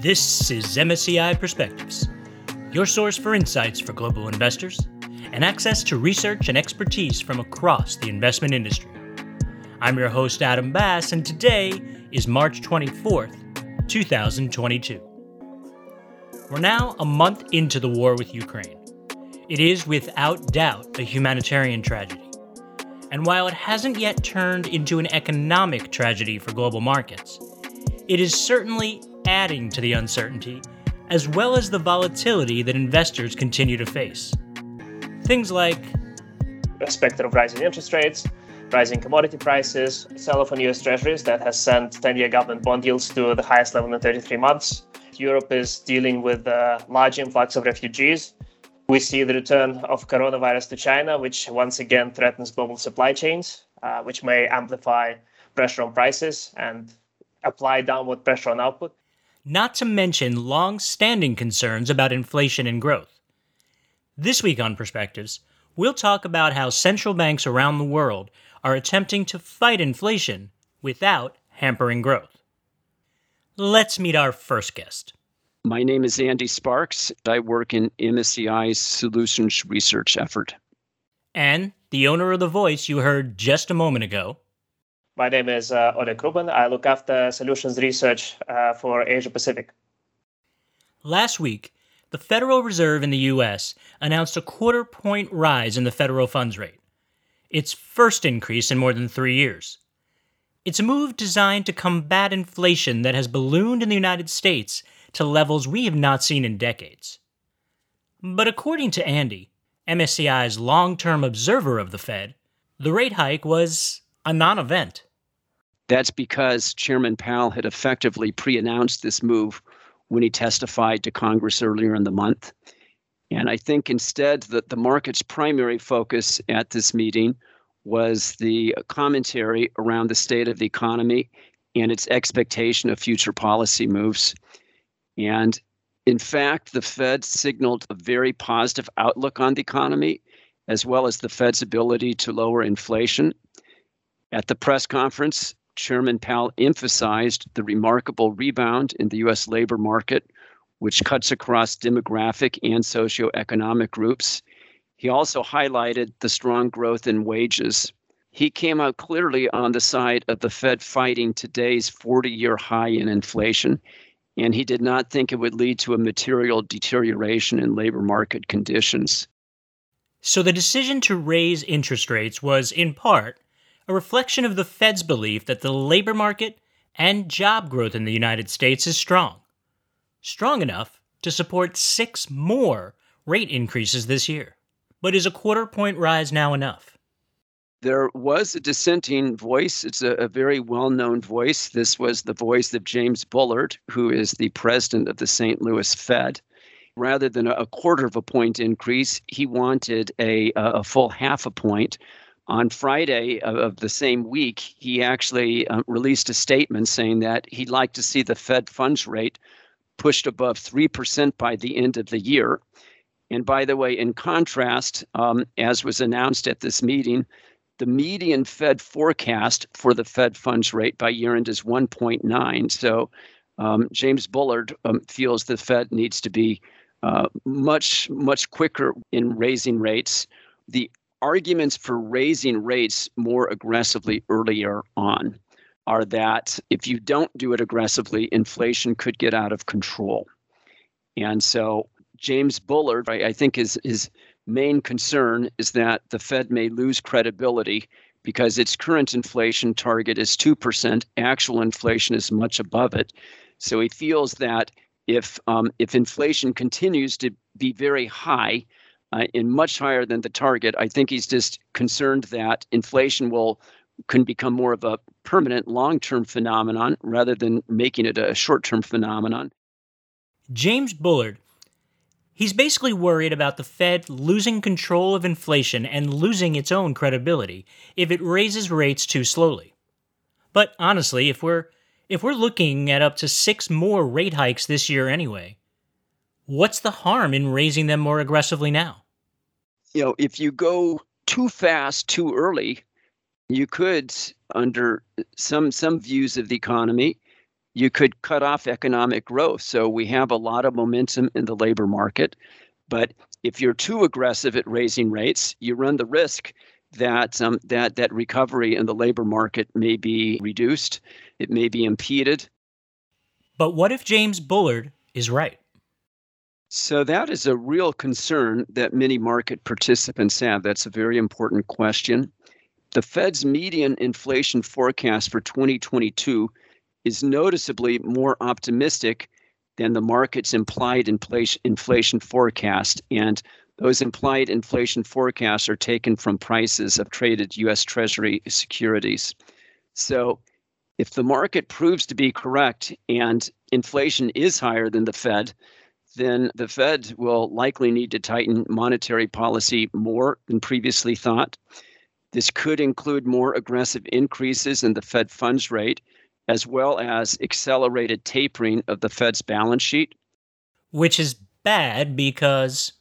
This is MSCI Perspectives, your source for insights for global investors and access to research and expertise from across the investment industry. I'm your host, Adam Bass, and today is March 24th, 2022. We're now a month into the war with Ukraine. It is without doubt a humanitarian tragedy. And while it hasn't yet turned into an economic tragedy for global markets, it is certainly adding to the uncertainty as well as the volatility that investors continue to face. Things like a specter of rising interest rates, rising commodity prices, sell-off on US treasuries that has sent 10-year government bond yields to the highest level in 33 months. Europe is dealing with a large influx of refugees. We see the return of coronavirus to China, which once again threatens global supply chains, uh, which may amplify pressure on prices and apply downward pressure on output. Not to mention long standing concerns about inflation and growth. This week on Perspectives, we'll talk about how central banks around the world are attempting to fight inflation without hampering growth. Let's meet our first guest. My name is Andy Sparks. I work in MSCI's solutions research effort. And the owner of the voice you heard just a moment ago. My name is uh, Oleg Rubin. I look after solutions research uh, for Asia Pacific. Last week, the Federal Reserve in the U.S. announced a quarter point rise in the federal funds rate, its first increase in more than three years. It's a move designed to combat inflation that has ballooned in the United States to levels we have not seen in decades. But according to Andy, MSCI's long term observer of the Fed, the rate hike was a non event. That's because Chairman Powell had effectively pre announced this move when he testified to Congress earlier in the month. And I think instead that the market's primary focus at this meeting was the commentary around the state of the economy and its expectation of future policy moves. And in fact, the Fed signaled a very positive outlook on the economy, as well as the Fed's ability to lower inflation. At the press conference, Chairman Powell emphasized the remarkable rebound in the U.S. labor market, which cuts across demographic and socioeconomic groups. He also highlighted the strong growth in wages. He came out clearly on the side of the Fed fighting today's 40 year high in inflation, and he did not think it would lead to a material deterioration in labor market conditions. So the decision to raise interest rates was, in part, a reflection of the Fed's belief that the labor market and job growth in the United States is strong. Strong enough to support six more rate increases this year. But is a quarter point rise now enough? There was a dissenting voice. It's a, a very well known voice. This was the voice of James Bullard, who is the president of the St. Louis Fed. Rather than a quarter of a point increase, he wanted a, a full half a point on Friday of, the same week, he actually uh, released a statement saying that he'd like to see the Fed funds rate pushed above 3% by the end of the year. And by the way, in contrast, um, as was announced at this meeting, the median Fed forecast for the Fed funds rate by year end is 1.9. So um, James Bullard um, feels the Fed needs to be uh, much, much quicker in raising rates. The arguments for raising rates more aggressively earlier on are that if you don't do it aggressively, inflation could get out of control. And so James Bullard, I, I think his, his main concern is that the Fed may lose credibility because its current inflation target is 2%. Actual inflation is much above it. So he feels that if, um, if inflation continues to be very high, uh, and much higher than the target. I think he's just concerned that inflation will can become more of a permanent long-term phenomenon rather than making it a short-term phenomenon. James Bullard, he's basically worried about the Fed losing control of inflation and losing its own credibility if it raises rates too slowly. But honestly, if we're if we're looking at up to 6 more rate hikes this year anyway, what's the harm in raising them more aggressively now? You know, if you go too fast too early, you could, under some some views of the economy, you could cut off economic growth. So we have a lot of momentum in the labor market. But if you're too aggressive at raising rates, you run the risk that um, that that recovery in the labor market may be reduced, it may be impeded. But what if James Bullard is right? So that is a real concern that many market participants have. That's a very important question. The Fed's median inflation forecast for 2022 is noticeably more optimistic than the market's implied inflation, forecast. And those implied inflation forecasts are taken from prices of traded US Treasury securities. So if the market proves to be correct and inflation is higher than the Fed, then the Fed will likely need to tighten monetary policy more than previously thought. This could include more aggressive increases in the Fed funds rate, as well as accelerated tapering of the Fed's balance sheet. Which is bad because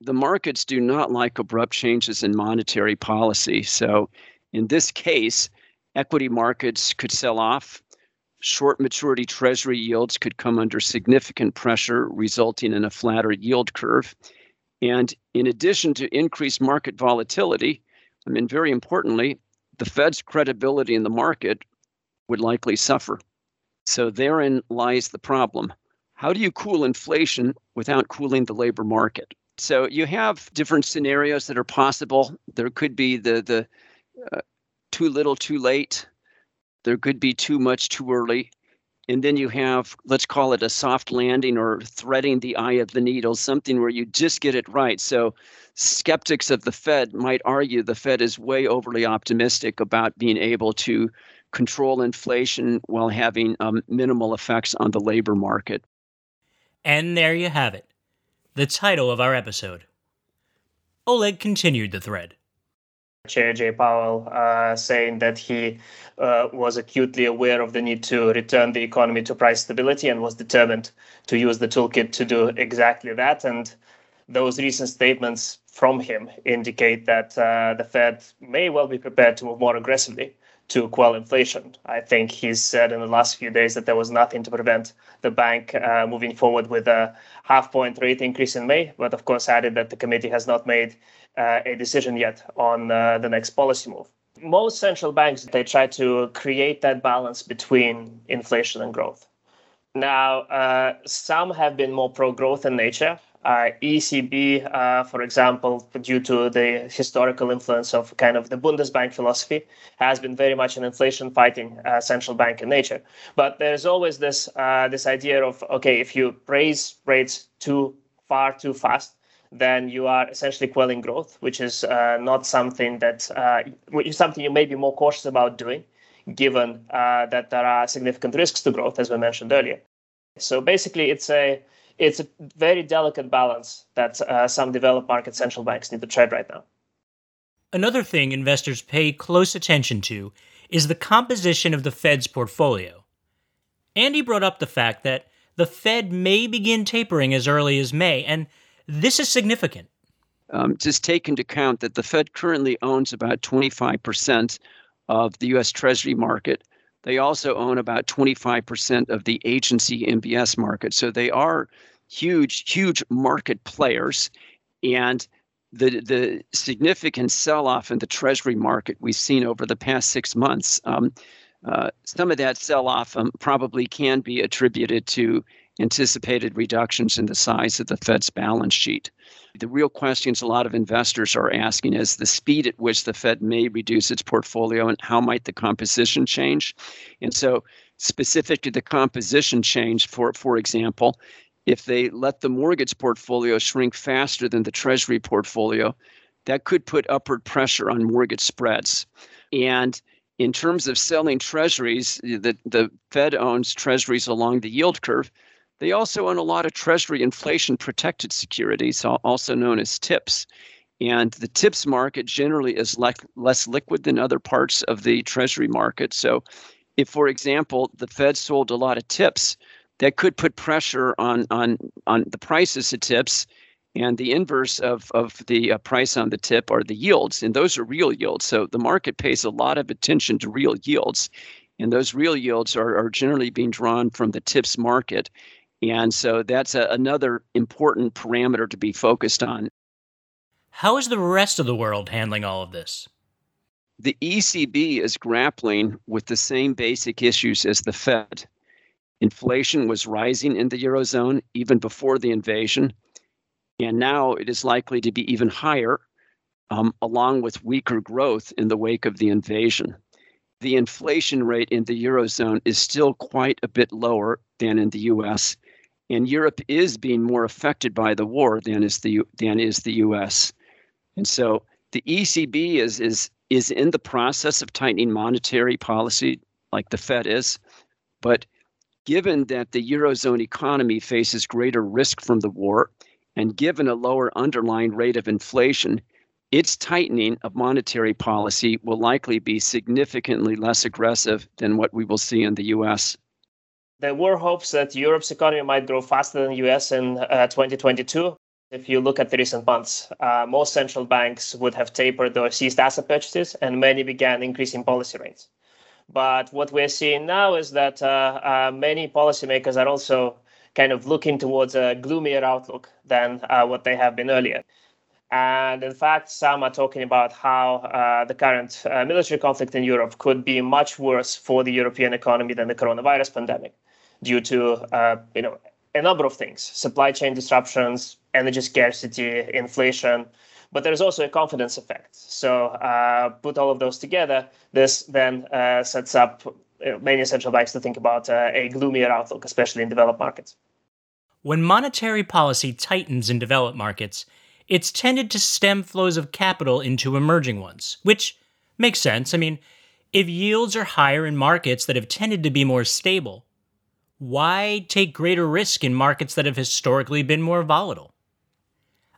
the markets do not like abrupt changes in monetary policy. So, in this case, equity markets could sell off. Short maturity treasury yields could come under significant pressure, resulting in a flatter yield curve. And in addition to increased market volatility, I mean, very importantly, the Fed's credibility in the market would likely suffer. So therein lies the problem. How do you cool inflation without cooling the labor market? So you have different scenarios that are possible. There could be the the uh, too little, too late. There could be too much, too early. And then you have, let's call it a soft landing or threading the eye of the needle, something where you just get it right. So skeptics of the Fed might argue the Fed is way overly optimistic about being able to control inflation while having um, minimal effects on the labor market. And there you have it, the title of our episode. Oleg continued the thread. Chair Jay Powell uh, saying that he uh, was acutely aware of the need to return the economy to price stability and was determined to use the toolkit to do exactly that. And those recent statements from him indicate that uh, the Fed may well be prepared to move more aggressively to quell inflation. I think he said in the last few days that there was nothing to prevent the bank uh, moving forward with a half point rate increase in May, but of course added that the committee has not made uh, a decision yet on uh, the next policy move. Most central banks they try to create that balance between inflation and growth. Now, uh, some have been more pro-growth in nature, uh, ECB, uh, for example, due to the historical influence of kind of the Bundesbank philosophy, has been very much an inflation-fighting uh, central bank in nature. But there's always this uh, this idea of okay, if you raise rates too far too fast, then you are essentially quelling growth, which is uh, not something that something you may be more cautious about doing, given that there are significant risks to growth, as we mentioned earlier. So basically, it's a it's a very delicate balance that uh, some developed market central banks need to tread right now. Another thing investors pay close attention to is the composition of the Fed's portfolio. Andy brought up the fact that the Fed may begin tapering as early as May, and this is significant. Um, just take into account that the Fed currently owns about 25% of the U.S. Treasury market. They also own about 25% of the agency MBS market. So they are huge, huge market players. And the, the significant sell off in the Treasury market we've seen over the past six months, um, uh, some of that sell off um, probably can be attributed to anticipated reductions in the size of the Fed's balance sheet. The real questions a lot of investors are asking is the speed at which the Fed may reduce its portfolio and how might the composition change. And so, specific to the composition change, for, for example, if they let the mortgage portfolio shrink faster than the treasury portfolio, that could put upward pressure on mortgage spreads. And in terms of selling treasuries, the, the Fed owns treasuries along the yield curve. They also own a lot of treasury inflation protected securities, also known as TIPS. And the TIPS market generally is le- less liquid than other parts of the treasury market. So, if, for example, the Fed sold a lot of TIPS, that could put pressure on on on the prices of tips and the inverse of of the uh, price on the tip are the yields and those are real yields so the market pays a lot of attention to real yields And those real yields are, are generally being drawn from the TIPS market. And so that's a, another important parameter to be focused on. How is the rest of the world handling all of this? The ECB is grappling with the same basic issues as the Fed. Inflation was rising in the Eurozone even before the invasion, and now it is likely to be even higher, um, along with weaker growth in the wake of the invasion. The inflation rate in the Eurozone is still quite a bit lower than in the US, and Europe is being more affected by the war than is the, than is the US. And so the ECB is, is, is in the process of tightening monetary policy, like the Fed is, but given that the Eurozone economy faces greater risk from the war, and given a lower underlying rate of inflation, its tightening of monetary policy will likely be significantly less aggressive than what we will see in the US. There were hopes that Europe's economy might grow faster than US in uh, 2022. If you look at the recent months, uh, most central banks would have tapered or ceased asset purchases, and many began increasing policy rates. But what we're seeing now is that uh, uh many policymakers are also kind of looking towards a gloomier outlook than uh, what they have been earlier. And in fact, some are talking about how uh, the current uh, military conflict in Europe could be much worse for the European economy than the coronavirus pandemic, due to uh, you know a number of things: supply chain disruptions, energy scarcity, inflation. But there's also a confidence effect. So uh, put all of those together. This then uh, sets up many central banks to think about uh, a gloomier outlook, especially in developed markets. When monetary policy tightens in developed markets, it's tended to stem flows of capital into emerging ones, which makes sense. I mean, if yields are higher in markets that have tended to be more stable, why take greater risk in markets that have historically been more volatile?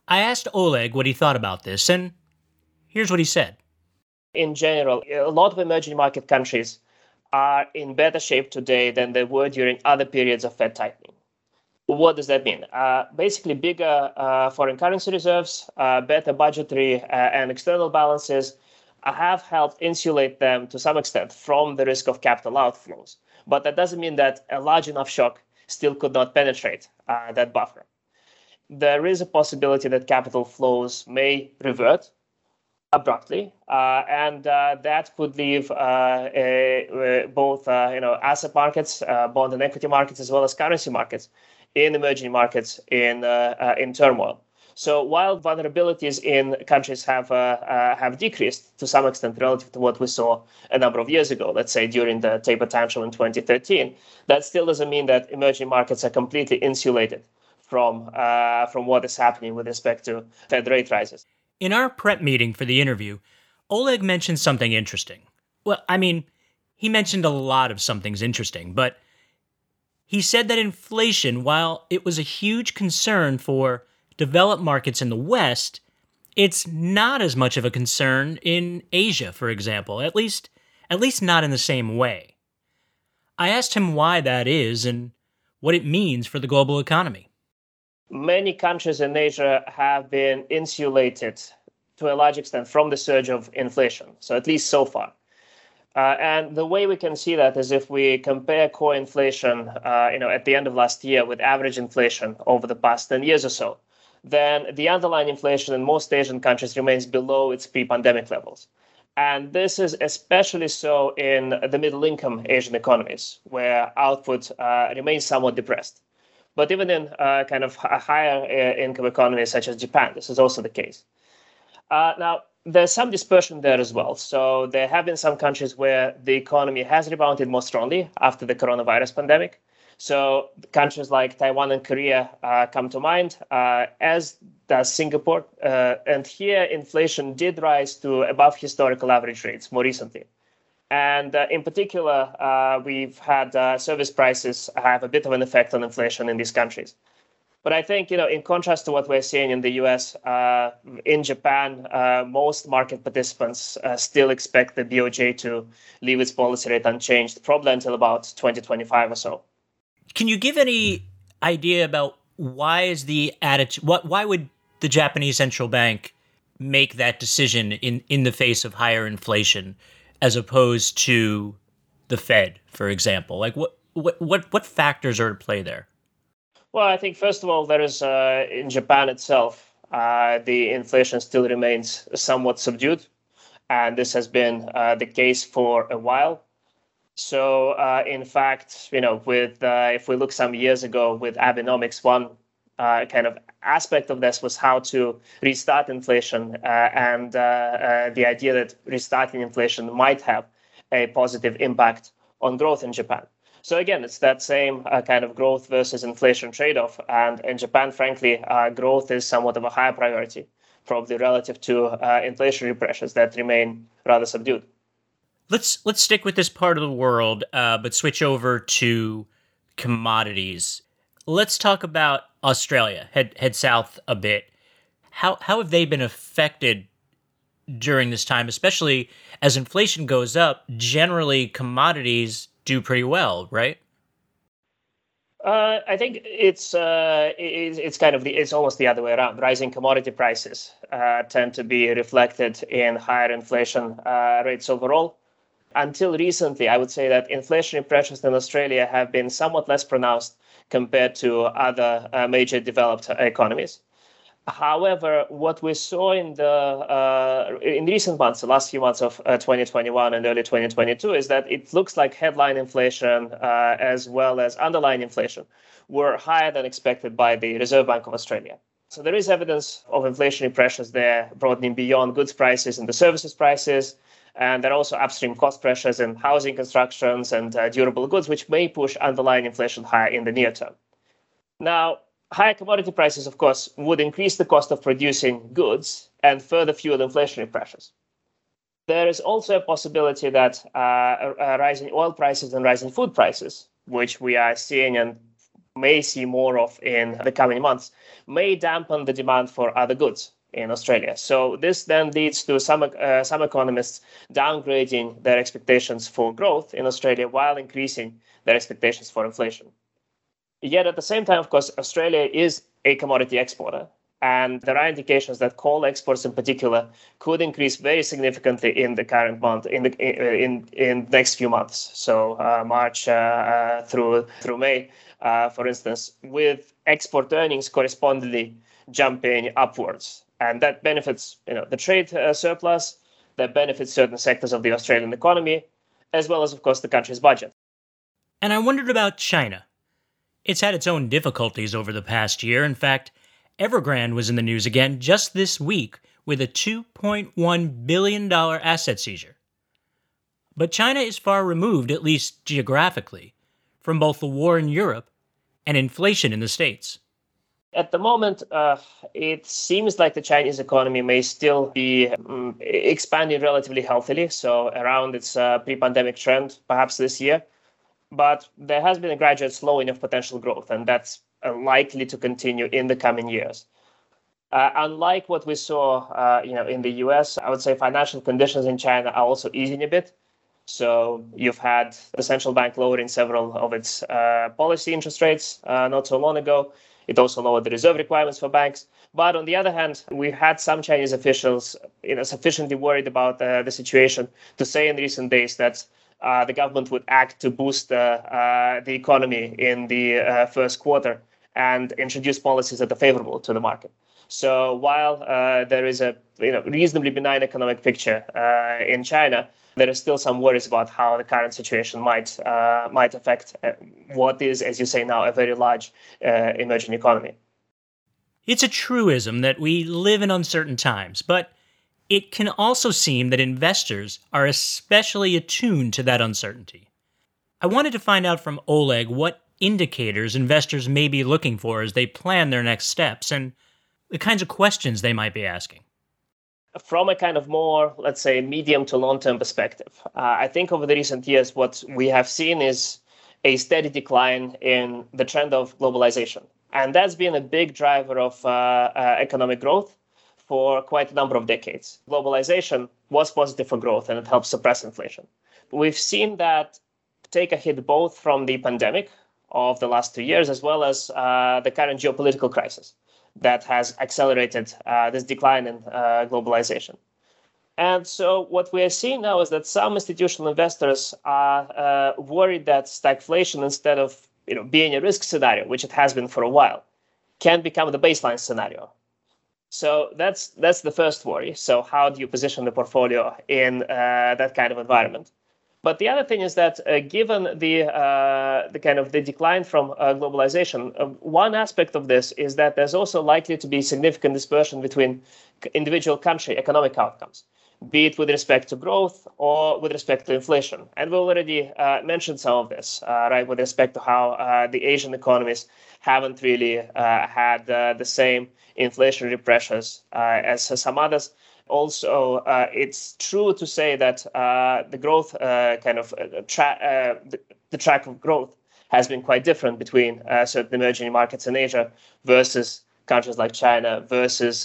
I asked Oleg what he thought about this, and here's what he said. In general, a lot of emerging market countries are in better shape today than they were during other periods of Fed tightening. What does that mean? Uh, basically, bigger uh, foreign currency reserves, uh, better budgetary uh, and external balances have helped insulate them to some extent from the risk of capital outflows. But that doesn't mean that a large enough shock still could not penetrate uh, that buffer. There is a possibility that capital flows may revert abruptly, uh, and uh, that could leave uh, a, both you know asset markets, bond and equity markets, as well as currency markets in emerging markets in in turmoil. So while vulnerabilities in countries have uh, uh, have decreased to some extent relative to what we saw a number of years ago, let's say during the taper tantrum in 2013, that still doesn't mean that emerging markets are completely insulated from uh, from what is happening with respect to Fed rate rises. In our prep meeting for the interview, Oleg mentioned something interesting. Well, I mean, he mentioned a lot of something's interesting, but he said that inflation, while it was a huge concern for developed markets in the West, it's not as much of a concern in Asia, for example, at least at least not in the same way. I asked him why that is and what it means for the global economy many countries in Asia have been insulated to a large extent from the surge of inflation. So at least so far. Uh, and the way we can see that is if we compare core inflation, uh, you know, at the end of last year with average inflation over the past 10 years or so, then the underlying inflation in most Asian countries remains below its pre-pandemic levels. And this is especially so in the middle income Asian economies, where output uh, remains somewhat depressed. But even in uh, kind of higher uh, income economies such as Japan, this is also the case. Uh, now, there's some dispersion there as well. So there have been some countries where the economy has rebounded more strongly after the coronavirus pandemic. So countries like Taiwan and Korea uh, come to mind, uh, as does Singapore. Uh, and here, inflation did rise to above historical average rates more recently. And uh, in particular, uh, we've had uh, service prices have a bit of an effect on inflation in these countries. But I think, you know, in contrast to what we're seeing in the US, in Japan, most market participants still expect the BOJ to leave its policy rate unchanged, probably until about 2025 or so. Can you give any idea about why is the attitude, what, why would the Japanese central bank make that decision in, in the face of higher inflation? as opposed to the Fed, for example? Like what what what what factors are at play there? Well, I think first of all, there is uh, in Japan itself, uh, the inflation still remains somewhat subdued, and this has been uh, the case for a while. So, uh, in fact, you know, with uh, if we look some years ago with Abenomics, one uh, kind of aspect of this was how to restart inflation, and the idea that restarting inflation might have a positive impact on growth in Japan. So again, it's that same uh, kind of growth versus inflation trade-off. And in Japan, frankly, uh, growth is somewhat of a higher priority, probably relative to uh, inflationary pressures that remain rather subdued. Let's let's stick with this part of the world, uh, but switch over to commodities. Let's talk about Australia. Head head south a bit. How how have they been affected during this time, especially as inflation goes up? Generally, commodities do pretty well, right? Uh, I think it's, uh, it's, it's kind of the it's almost the other way around. Rising commodity prices uh, tend to be reflected in higher inflation uh, rates overall. Until recently, I would say that inflationary pressures in Australia have been somewhat less pronounced compared to other uh, major developed economies. However, what we saw in the uh, in recent months, the last few months of uh, 2021 and early 2022, is that it looks like headline inflation uh, as well as underlying inflation were higher than expected by the Reserve Bank of Australia. So there is evidence of inflationary pressures there, broadening beyond goods prices and the services prices. And there are also upstream cost pressures in housing constructions and uh, durable goods, which may push underlying inflation higher in the near term. Now, higher commodity prices, of course, would increase the cost of producing goods and further fuel inflationary pressures. There is also a possibility that uh, rising oil prices and rising food prices, which we are seeing and may see more of in the coming months, may dampen the demand for other goods in Australia. So this then leads to some uh, some economists downgrading their expectations for growth in Australia while increasing their expectations for inflation. Yet at the same time, of course, Australia is a commodity exporter. And there are indications that coal exports in particular could increase very significantly in the current month, in the in in next few months. So uh, March uh, uh, through through May, uh, for instance, with export earnings correspondingly jumping upwards, and that benefits you know the trade uh, surplus, that benefits certain sectors of the Australian economy, as well as of course the country's budget. And I wondered about China. It's had its own difficulties over the past year. In fact, Evergrande was in the news again just this week with a $2.1 billion asset seizure. But China is far removed, at least geographically, from both the war in Europe and inflation in the States. At the moment, uh, it seems like the Chinese economy may still be um, expanding relatively healthily, so around its uh, pre pandemic trend, perhaps this year but there has been a gradual slowing of potential growth, and that's likely to continue in the coming years. Uh, unlike what we saw, uh, you know, in the U.S., I would say financial conditions in China are also easing a bit. So you've had the central bank lowering several of its uh, policy interest rates uh, not so long ago. It also lowered the reserve requirements for banks. But on the other hand, we had some Chinese officials, you know, sufficiently worried about uh, the situation to say in recent days that uh, the government would act to boost uh, the economy in the uh, first quarter and introduce policies that are favorable to the market. So while uh, there is a you know, reasonably benign economic picture uh, in China, there is still some worries about how the current situation might uh, might affect what is, as you say now, a very large emerging economy. It's a truism that we live in uncertain times, but it can also seem that investors are especially attuned to that uncertainty. I wanted to find out from Oleg what indicators investors may be looking for as they plan their next steps and the kinds of questions they might be asking. From a kind of more, let's say, medium to long term perspective, uh, I think over the recent years, what we have seen is a steady decline in the trend of globalization. And that's been a big driver of uh, uh, economic growth for quite a number of decades. Globalization was positive for growth and it helped suppress inflation. We've seen that take a hit both from the pandemic of the last two years as well as uh, the current geopolitical crisis that has accelerated uh, this decline in uh, globalization. And so what we are seeing now is that some institutional investors are uh, worried that stagflation, instead of you know being a risk scenario, which it has been for a while, can become the baseline scenario. So that's that's the first worry. So how do you position the portfolio in uh, that kind of environment? But the other thing is that uh, given the uh, the kind of the decline from uh, globalization, uh, one aspect of this is that there's also likely to be significant dispersion between individual country economic outcomes, be it with respect to growth or with respect to inflation. And we already uh, mentioned some of this, uh, right, with respect to how the Asian economies haven't really had the same inflationary pressures as some others also, uh, it's true to say that uh, the growth uh, kind of uh, tra- uh, the, the, track of growth has been quite different between uh, certain emerging markets in Asia versus countries like China versus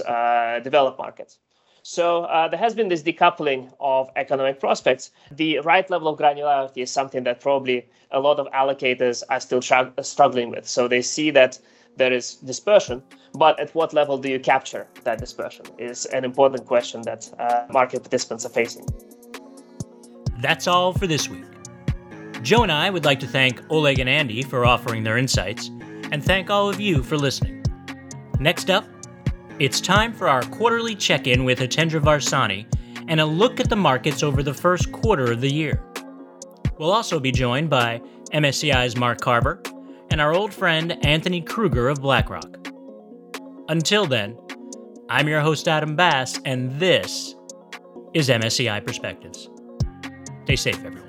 developed markets. So there has been this decoupling of economic prospects. The right level of granularity is something that probably a lot of allocators are still tra- struggling with. So they see that there is dispersion, but at what level do you capture that dispersion is an important question that uh, market participants are facing. That's all for this week. Joe and I would like to thank Oleg and Andy for offering their insights, and thank all of you for listening. Next up, it's time for our quarterly check in with Hitendra Varsani and a look at the markets over the first quarter of the year. We'll also be joined by MSCI's Mark Carver and our old friend Anthony Kruger of BlackRock. Until then, I'm your host, Adam Bass, and this is MSCI Perspectives. Stay safe, everyone.